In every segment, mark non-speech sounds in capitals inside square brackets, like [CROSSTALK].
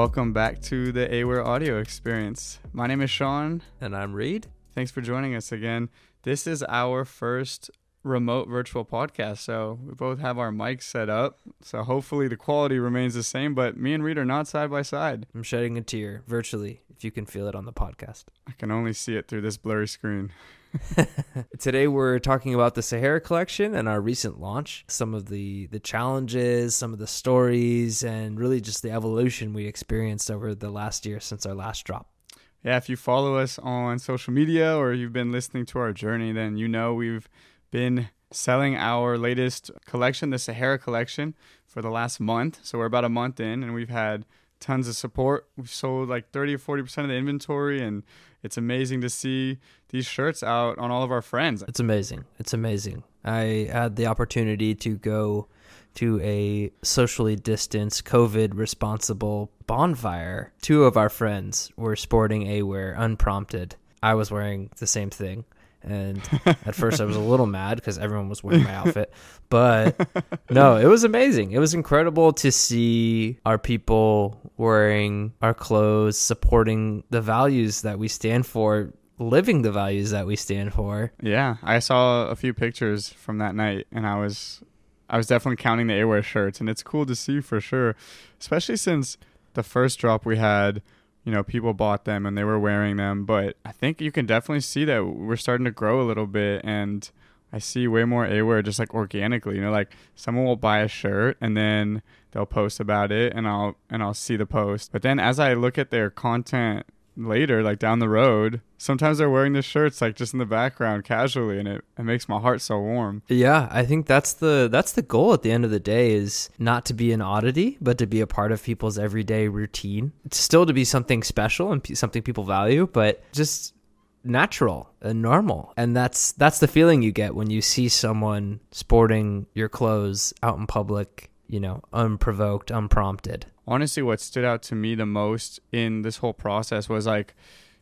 Welcome back to the Aware audio experience. My name is Sean. And I'm Reed. Thanks for joining us again. This is our first remote virtual podcast. So we both have our mics set up. So hopefully the quality remains the same, but me and Reed are not side by side. I'm shedding a tear virtually, if you can feel it on the podcast. I can only see it through this blurry screen. Today we're talking about the Sahara collection and our recent launch, some of the the challenges, some of the stories and really just the evolution we experienced over the last year since our last drop. Yeah, if you follow us on social media or you've been listening to our journey, then you know we've been selling our latest collection, the Sahara collection, for the last month. So we're about a month in and we've had tons of support. We've sold like 30 or 40% of the inventory and it's amazing to see these shirts out on all of our friends. It's amazing. It's amazing. I had the opportunity to go to a socially distanced, COVID responsible bonfire. Two of our friends were sporting Aware unprompted. I was wearing the same thing. And at first, I was a little mad because everyone was wearing my outfit. But no, it was amazing. It was incredible to see our people wearing our clothes, supporting the values that we stand for, living the values that we stand for. Yeah, I saw a few pictures from that night, and I was, I was definitely counting the Aware shirts, and it's cool to see for sure, especially since the first drop we had you know, people bought them and they were wearing them. But I think you can definitely see that we're starting to grow a little bit. And I see way more a Aware just like organically. You know, like someone will buy a shirt and then they'll post about it and I'll and I'll see the post. But then as I look at their content later, like down the road, sometimes they're wearing the shirts like just in the background casually and it, it makes my heart so warm. Yeah, I think that's the that's the goal at the end of the day is not to be an oddity, but to be a part of people's everyday routine. It's still to be something special and p- something people value, but just natural and normal. And that's that's the feeling you get when you see someone sporting your clothes out in public, you know, unprovoked, unprompted honestly what stood out to me the most in this whole process was like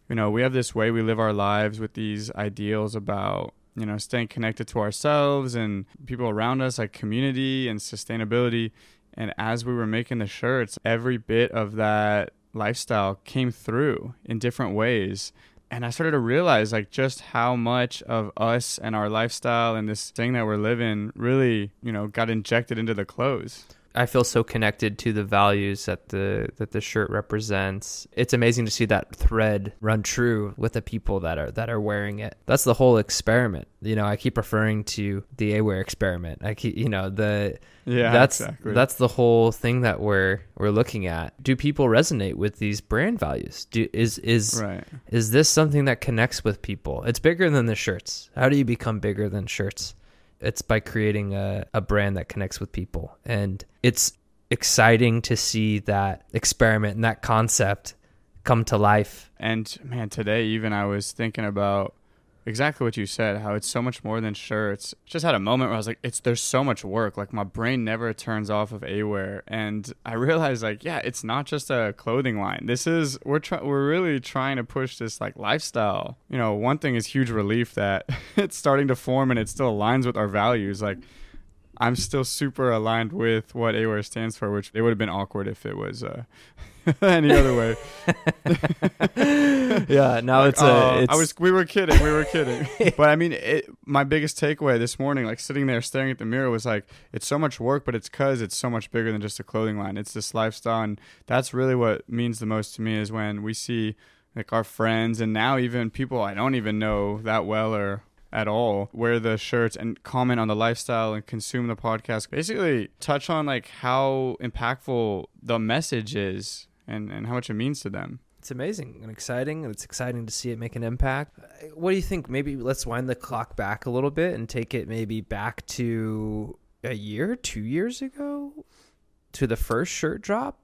you know we have this way we live our lives with these ideals about you know staying connected to ourselves and people around us like community and sustainability and as we were making the shirts every bit of that lifestyle came through in different ways and I started to realize like just how much of us and our lifestyle and this thing that we're living really, you know, got injected into the clothes. I feel so connected to the values that the that the shirt represents. It's amazing to see that thread run true with the people that are that are wearing it. That's the whole experiment. You know, I keep referring to the Aware experiment. I keep, you know, the yeah, that's exactly. that's the whole thing that we're we're looking at. Do people resonate with these brand values? Do is is right. is this something that connects with people? It's bigger than the shirts. How do you become bigger than shirts? It's by creating a, a brand that connects with people. And it's exciting to see that experiment and that concept come to life. And man, today even I was thinking about exactly what you said how it's so much more than shirts just had a moment where i was like it's there's so much work. Like my brain never turns off of a aware. And i realized like yeah it's not just a clothing line. This is we're trying we're really trying to push this like lifestyle. You know one thing is huge relief that [LAUGHS] it's starting to form and it still aligns with our values. Like I'm still super aligned with what AWARE stands for, which it would have been awkward if it was uh, [LAUGHS] any other way. [LAUGHS] yeah, now like, it's a. It's... I was. We were kidding. We were kidding. [LAUGHS] but I mean, it, my biggest takeaway this morning, like sitting there staring at the mirror, was like, it's so much work, but it's because it's so much bigger than just a clothing line. It's this lifestyle, and that's really what means the most to me is when we see like our friends and now even people I don't even know that well or at all wear the shirts and comment on the lifestyle and consume the podcast. Basically touch on like how impactful the message is and, and how much it means to them. It's amazing and exciting and it's exciting to see it make an impact. What do you think? Maybe let's wind the clock back a little bit and take it maybe back to a year two years ago to the first shirt drop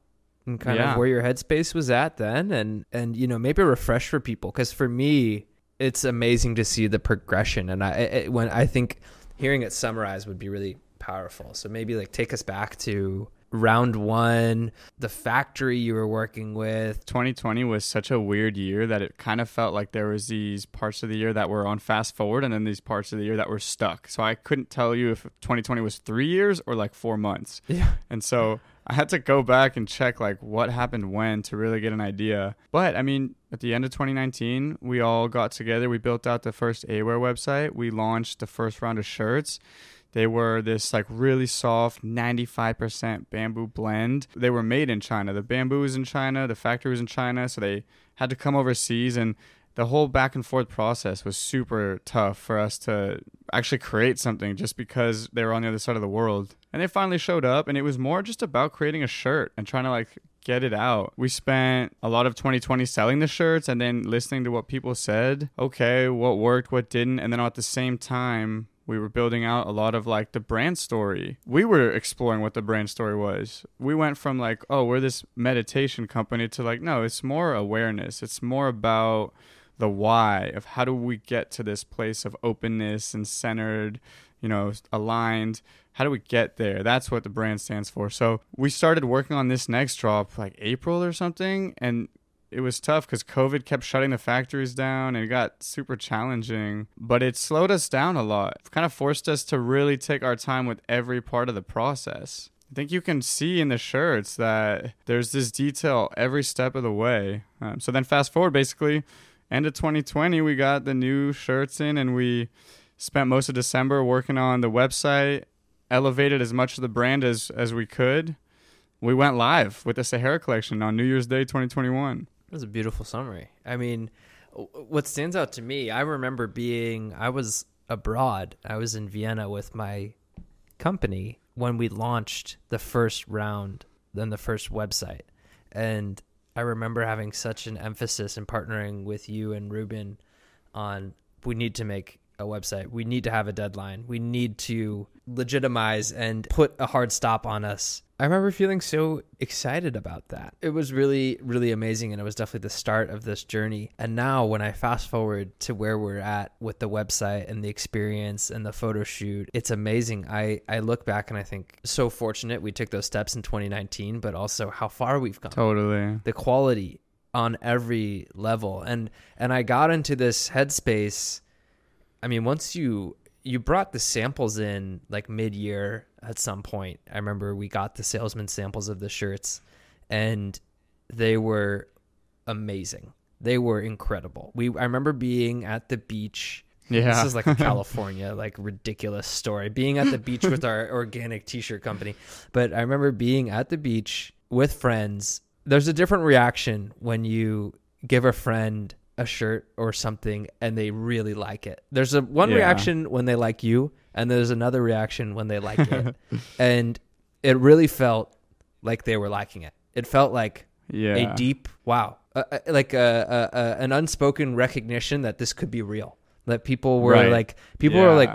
and kind Yeah. of where your headspace was at then and and you know maybe refresh for people. Because for me it's amazing to see the progression. And i it, when i think hearing it summarized would be really powerful. So maybe like take us back to round one the factory you were working with. 2020 was such a weird year that it kind of felt like there was these parts of the year that were on fast forward and then these parts of the year that were stuck. So i couldn't tell you if 2020 was three years or like four months. Yeah. And so I had to go back and check like what happened when to really get an idea. But I mean, at the end of 2019, we all got together. We built out the first Aware website. We launched the first round of shirts. They were this like really soft 95% bamboo blend. They were made in China. The bamboo was in China, the factory was in China, so they had to come overseas and the whole back and forth process was super tough for us to actually create something just because they were on the other side of the world. And they finally showed up and it was more just about creating a shirt and trying to like get it out. We spent a lot of 2020 selling the shirts and then listening to what people said. Okay, what worked, what didn't, and then at the same time we were building out a lot of like the brand story. We were exploring what the brand story was. We went from like, oh, we're this meditation company to like, no, it's more awareness. It's more about the why of how do we get to this place of openness and centered, you know, aligned. How do we get there? That's what the brand stands for. So we started working on this next drop like April or something, and it was tough because COVID kept shutting the factories down and it got super challenging, but it slowed us down a lot. It kind of forced us to really take our time with every part of the process. I think you can see in the shirts that there's this detail every step of the way. Um, so then, fast forward basically, end of 2020, we got the new shirts in and we spent most of December working on the website, elevated as much of the brand as, as we could. We went live with the Sahara collection on New Year's Day 2021. That was a beautiful summary. I mean, what stands out to me, I remember being, I was abroad. I was in Vienna with my company when we launched the first round, then the first website. And I remember having such an emphasis in partnering with you and Ruben on we need to make a website. We need to have a deadline. We need to legitimize and put a hard stop on us. I remember feeling so excited about that. It was really, really amazing. And it was definitely the start of this journey. And now, when I fast forward to where we're at with the website and the experience and the photo shoot, it's amazing. I, I look back and I think so fortunate we took those steps in 2019, but also how far we've gone. Totally. The quality on every level. And and I got into this headspace I mean, once you you brought the samples in like mid year at some point. I remember we got the salesman samples of the shirts, and they were amazing. They were incredible. We I remember being at the beach. Yeah, this is like a [LAUGHS] California like ridiculous story. Being at the beach with our [LAUGHS] organic T-shirt company, but I remember being at the beach with friends. There's a different reaction when you give a friend a shirt or something and they really like it. There's a one yeah. reaction when they like you and there's another reaction when they like it. [LAUGHS] and it really felt like they were liking it. It felt like yeah. a deep wow, uh, like a, a, a, an unspoken recognition that this could be real. That people were right. like people yeah. were like,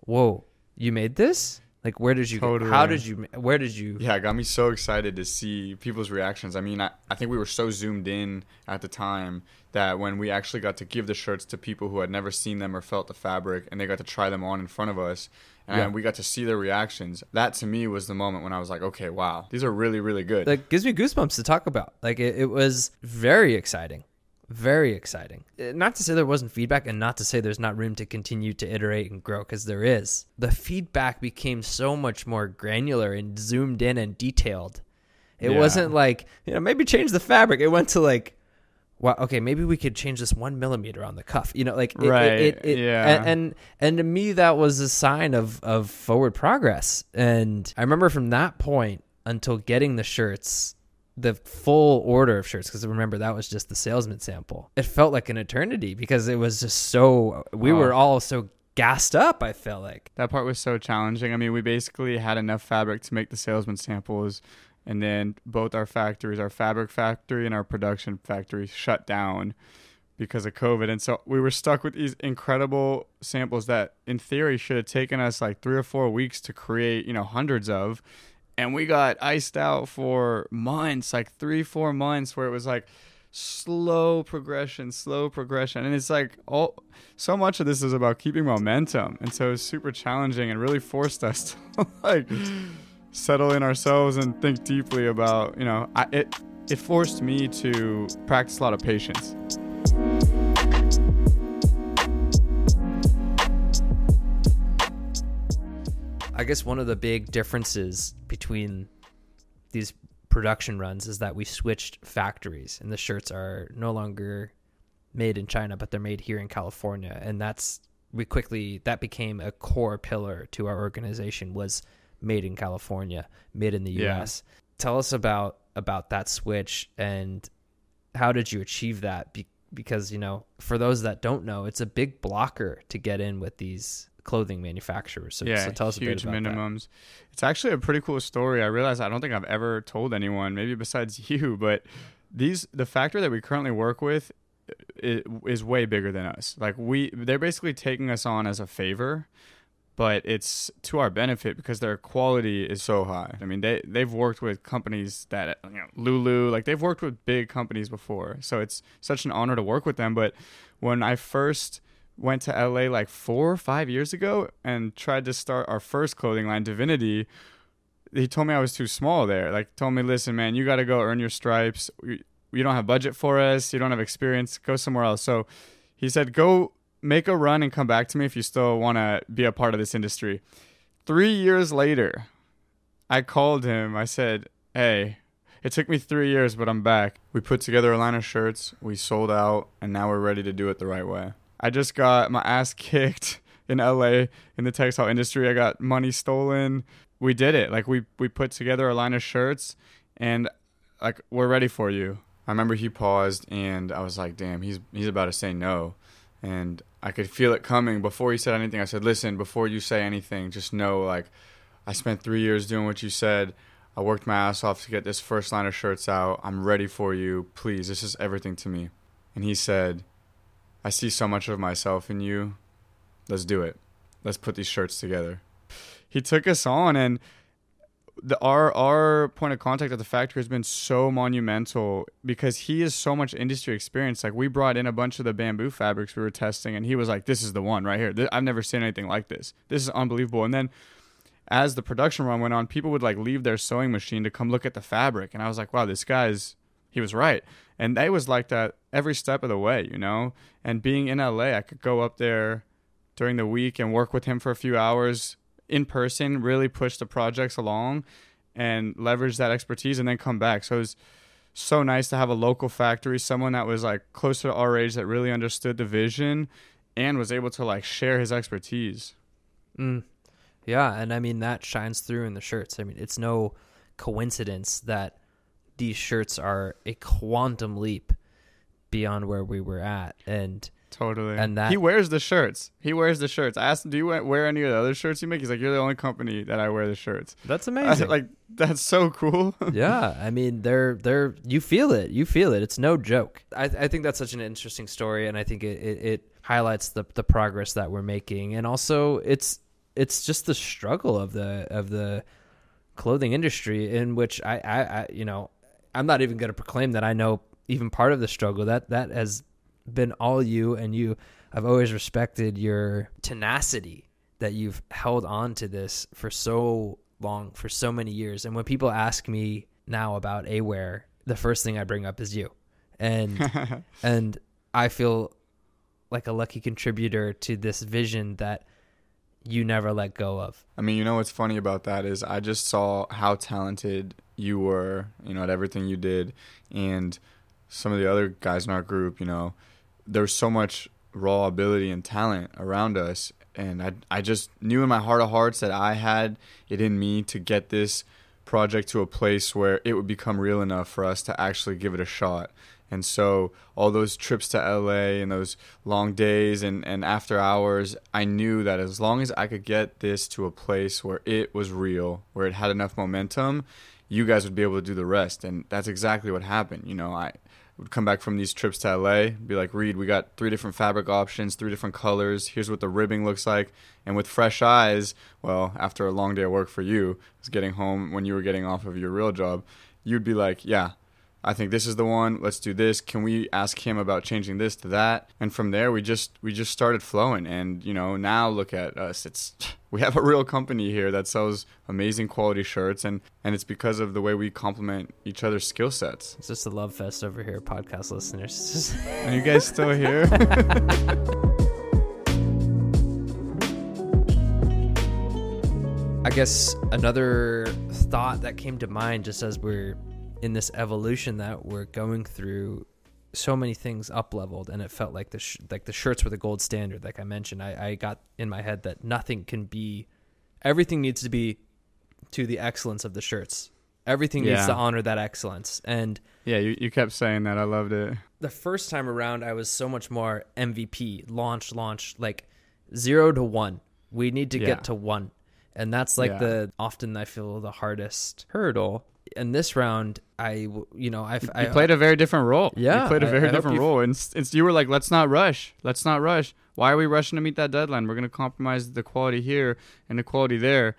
"Whoa, you made this?" Like, where did you? Totally. How did you? Where did you? Yeah, it got me so excited to see people's reactions. I mean, I, I think we were so zoomed in at the time that when we actually got to give the shirts to people who had never seen them or felt the fabric, and they got to try them on in front of us, and yeah. we got to see their reactions. That to me was the moment when I was like, okay, wow, these are really, really good. Like, gives me goosebumps to talk about. Like, it, it was very exciting very exciting. Uh, not to say there wasn't feedback and not to say there's not room to continue to iterate and grow because there is. The feedback became so much more granular and zoomed in and detailed. It yeah. wasn't like, you know, maybe change the fabric. It went to like, well, okay, maybe we could change this one millimeter on the cuff. You know, like it, right, it, it, yeah. And, and and to me, that was a sign of of forward progress. And I remember from that point until getting the shirts, the full order of shirts because remember that was just the salesman sample. It felt like an eternity because it was just so we oh. were all so gassed up. I felt like that part was so challenging. I mean, we basically had enough fabric to make the salesman samples, and then both our factories, our fabric factory and our production factory, shut down because of COVID. And so we were stuck with these incredible samples that, in theory, should have taken us like three or four weeks to create. You know, hundreds of and we got iced out for months, like three, four months, where it was like slow progression, slow progression, and it's like all so much of this is about keeping momentum, and so it was super challenging and really forced us [LAUGHS] to like settle in ourselves and think deeply about you know I, it. It forced me to practice a lot of patience. I guess one of the big differences between these production runs is that we switched factories and the shirts are no longer made in China, but they're made here in California. And that's we quickly that became a core pillar to our organization was made in California, made in the Yeah. US. Tell us about about that switch and how did you achieve that? Be- because you know, for those that don't know, it's a big blocker to get in with these clothing manufacturers. So, yeah, so tell us huge a bit about minimums. It's actually a pretty cool story. I realize I don't think I've ever told anyone, maybe besides [LAUGHS] you, but these the factory that we currently work with is way bigger than us. Like we, they're basically taking us on as a favor, but it's to our benefit because their quality is so high. I mean, they they've worked with companies that you know Lulu, like they've worked with big companies before, so it's such an honor to work with them. But when I first went to LA like four or five years ago and tried to start our first clothing line, Divinity, he told me I was too small there. Like, told me, listen, man, you got to go earn your stripes. You don't have budget for us. You don't have experience. Go somewhere else. So he said, go make a run and come back to me if you still want to be a part of this industry. Three years later, I called him. I said, hey, it took me three years, but I'm back. We put together a line of shirts. We sold out, and now we're ready to do it the right way. I just got my ass [LAUGHS] kicked in LA in the textile industry. I got money stolen. We did it. Like we we put together a line of shirts and like we're ready for you. I remember he paused and I was like, "Damn, he's he's about to say no." And I could feel it coming before he said anything. I said, "Listen, before you say anything, just know like I spent 3 years doing what you said. I worked my ass off to get this first line of shirts out. I'm ready for you. Please, this is everything to me." And he said, I see so much of myself in you. Let's do it. Let's put these shirts together. He took us on and the our our point of contact at the factory has been so monumental because he has so much industry experience. Like we brought in a bunch of the bamboo fabrics we were testing and he was like, This is the one right here. Th- I've never seen anything like this. This is unbelievable. And then as the production run went on, people would like leave their sewing machine to come look at the fabric. And I was like, Wow, this guy's he was right. And they was like that every step of the way, you know? And being in LA, I could go up there during the week and work with him for a few hours in person, really push the projects along and leverage that expertise and then come back. So it was so nice to have a local factory, someone that was like closer to our age that really understood the vision and was able to like share his expertise. Mm. Yeah, and I mean that shines through in the shirts. I mean, it's no coincidence that these shirts are a quantum leap beyond where we were at. And Totally. And that- he wears the shirts. He wears the shirts. I asked him, "Do you wear any of the other shirts you make?" He's like, "You're the only company that I wear the shirts." that's [LAUGHS] amazing. said, like that's so cool. [LAUGHS] yeah, I mean, they're they're you feel it, you feel it. It's no joke. I I think that's such an interesting story, and I think it it, it highlights the the progress that we're making, and also it's it's just the struggle of the of the clothing industry in which I I, I you know I'm not even going to proclaim that I know even part of the struggle that that has been all you and you I've always respected your tenacity that you've held on to this for so long for so many years. And when people ask me now about aware the first thing I bring up is you. And [LAUGHS] and I feel like a lucky contributor to this vision that you never let go of. I mean, you know what's funny about that is I just saw how talented you were, you know, at everything you did, and some of the other guys in our group, you know, there's so much raw ability and talent around us, and I I just knew in my heart of hearts that I had it in me to get this project to a place where it would become real enough for us to actually give it a shot. And so all those trips to LA and those long days and, and after hours, I knew that as long as I could get this to a place where it was real, where it had enough momentum, you guys would be able to do the rest. And that's exactly what happened. You know, I would come back from these trips to LA, be like, Reed, we got three different fabric options, three different colors. Here's what the ribbing looks like. And with fresh eyes, well, after a long day of work for you, was getting home when you were getting off of your real job, you'd be like, yeah, I think this is the one. Let's do this. Can we ask him about changing this to that? And from there, we just we just started flowing. And you know, now look at us. It's [LAUGHS] we have a real company here that sells amazing quality shirts, and and it's because of the way we complement each other's skill sets. it's just a love fest over here podcast listeners Are you guys still here? [LAUGHS] I guess another thought that came to mind just as we're in this evolution that we're going through so many things up leveled and it felt like the sh- like the shirts were the gold standard like i mentioned I, I got in my head that nothing can be everything needs to be to the excellence of the shirts everything needs to honor that excellence and Yeah, you, you kept saying that. I loved it. the first time around i was so much more mvp launch launch like zero to one we need to Yeah. get to one and that's like Yeah. the often i feel the hardest hurdle in this round i you know i You played a very different role. Yeah, you played a I- very I hope different role, and it's, you were like, "Let's not rush. Let's not rush. Why are we rushing to meet that deadline? We're gonna compromise the quality here and the quality there."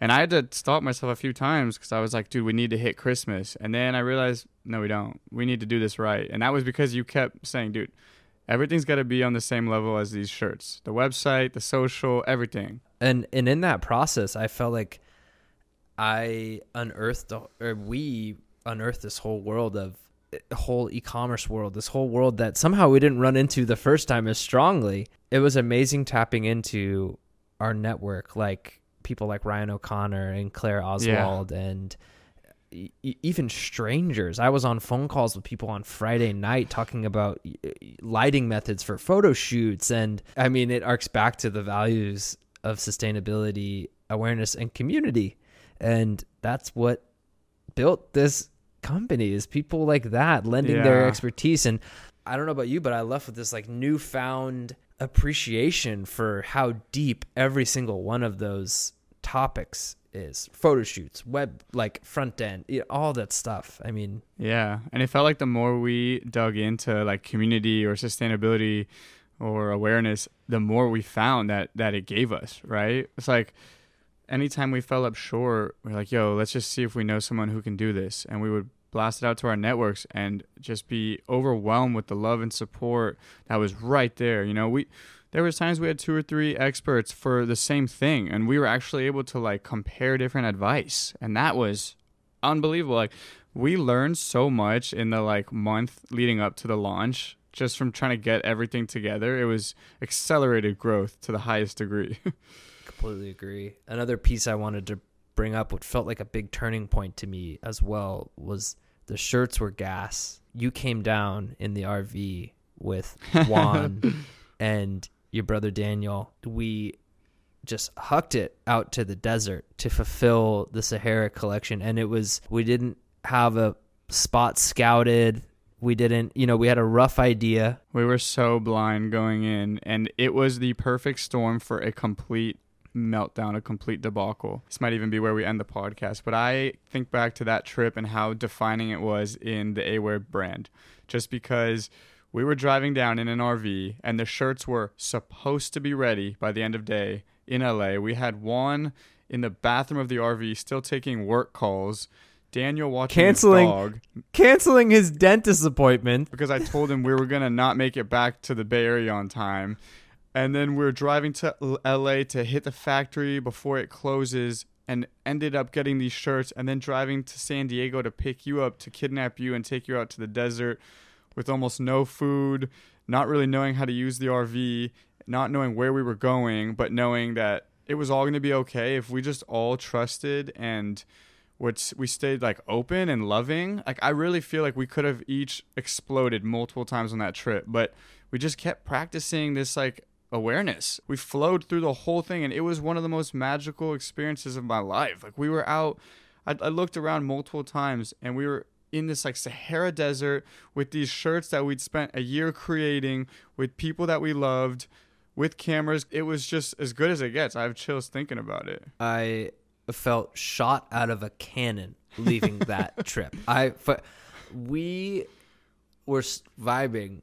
And I had to stop myself a few times because I was like, "Dude, we need to hit Christmas." And then I realized, no, we don't. We need to do this right. And that was because you kept saying, "Dude, everything's got to be on the same level as these shirts. The website, the social, everything." and and in that process i felt like i unearthed or we unearthed this whole world of eh, whole e-commerce world this whole world that somehow we didn't run into the first time as strongly. It was amazing tapping into our network like people like ryan o'connor and claire oswald and e- e- even strangers. I was on phone calls with people on friday night talking about lighting methods for photo shoots. And i mean it arcs back to the values of sustainability awareness and community and that's what built this company is people like that lending their expertise. And i don't know about you but i left with this like newfound appreciation for how deep every single one of those topics is. Photo shoots web like front end all that stuff. I mean Yeah, and it felt like the more we dug into like community or sustainability or awareness, the more we found that that it gave us, right? It's like anytime we fell up short, we're like, "Yo, let's just see if we know someone who can do this." And we would blast it out to our networks and just be overwhelmed with the love and support that was right there. You know, we there was times we had two or three experts for the same thing and we were actually able to like compare different advice and that was unbelievable like we learned so much in the like month leading up to the launch just from trying to get everything together it was accelerated growth to the highest degree [LAUGHS] completely agree another piece i wanted to bring up what felt like a big turning point to me as well was the shirts were gas you came down in the rv with [LAUGHS] juan and your brother daniel we just hucked it out to the desert to fulfill the Sahara collection. And it was, we didn't have a spot scouted. We didn't, you know, we had a rough idea. we were so blind going in and it was the perfect storm for a complete meltdown a complete debacle this might even be where we end the podcast but i think back to that trip and how defining it was in the aware brand just because we were driving down in an RV and the shirts were supposed to be ready by the end of day in LA. We had one in the bathroom of the RV still taking work calls. Daniel watching Canceling- his dog Canceling his dentist appointment. because I told him we were gonna not make it back to the Bay Area on time, and then we are driving to LA to hit the factory before it closes, and ended up getting these shirts, and then driving to San Diego to pick you up to kidnap you and take you out to the desert with almost no food, not really knowing how to use the RV, not knowing where we were going, but knowing that it was all gonna be okay if we just all trusted and which we stayed like open and loving. Like I really feel like we could have each exploded multiple times on that trip, but we just kept practicing this like awareness. We flowed through the whole thing and it was one of the most magical experiences of my life. Like we were out I, I looked around multiple times and we were in this like Sahara desert with these shirts that we'd spent a year creating with people that we loved with cameras. It was just as good as it gets. I have chills thinking about it. I felt shot out of a cannon leaving that [LAUGHS] trip. I f- we were vibing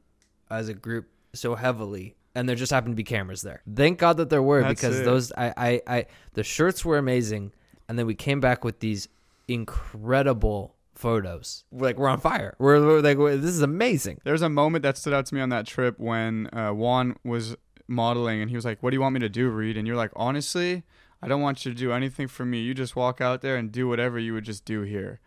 as a group so heavily and there just happened to be cameras there. Thank God that there were That's because it. those I, I I the shirts were amazing and then we came back with these incredible photos. We're like we're on fire. We're, we're like we're- this is amazing. There was a moment that stood out to me on that trip when uh, Juan was modeling and he was like, "What do you want me to do, Reed?" And you're like, "Honestly, I don't want you to do anything for me. You just walk out there and do whatever you would just do here."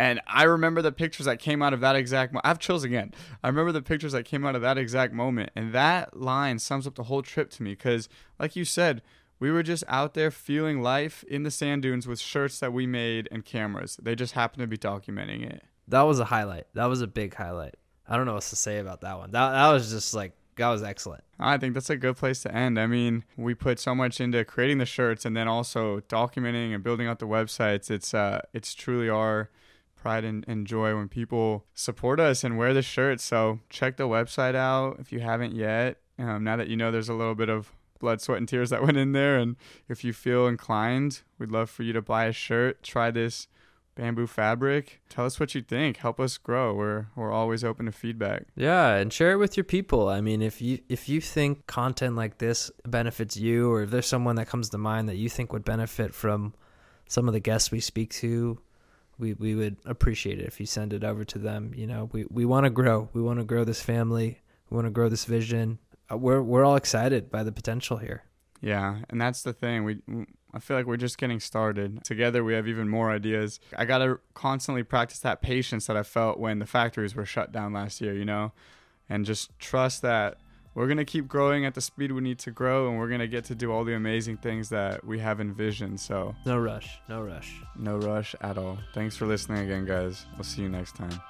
And I remember the pictures that came out of that exact. Mo- I have chills again. I remember the pictures that came out of that exact moment, and that line sums up the whole trip to me. Because, like you said, we were just out there feeling life in the sand dunes with shirts that we made and cameras. They just happened to be documenting it. That was a highlight. That was a big highlight. I don't know what to say about that one. That that was just like that was excellent. I think that's a good place to end. I mean, we put so much into creating the shirts and then also documenting and building out the websites. It's uh it's truly our pride and, and joy when people support us and wear the shirts. So check the website out if you haven't yet. Um, now that you know there's a little bit of blood, sweat, and tears that [LAUGHS] went in there. And if you feel inclined, we'd love for you to buy a shirt. Try this bamboo fabric. Tell us what you think. Help us grow. We're we're always open to feedback. Yeah, and share it with your people. I mean, if you if you think content like this benefits you, or if there's someone that comes to mind that you think would benefit from some of the guests we speak to, we we would appreciate it if you send it over to them. You know, we we want to grow. We want to grow this family. We want to grow this vision. Uh, we're we're all excited by the potential here. Yeah, and that's the thing. We I feel like we're just getting started. Together we have even more ideas. I got to constantly practice that patience that I felt when the factories were shut down last year, you know? And just trust that we're going to keep growing at the speed we need to grow and we're going to get to do all the amazing things that we have envisioned. So, no rush. No rush. No rush at all. Thanks for listening again, guys. We'll see you next time.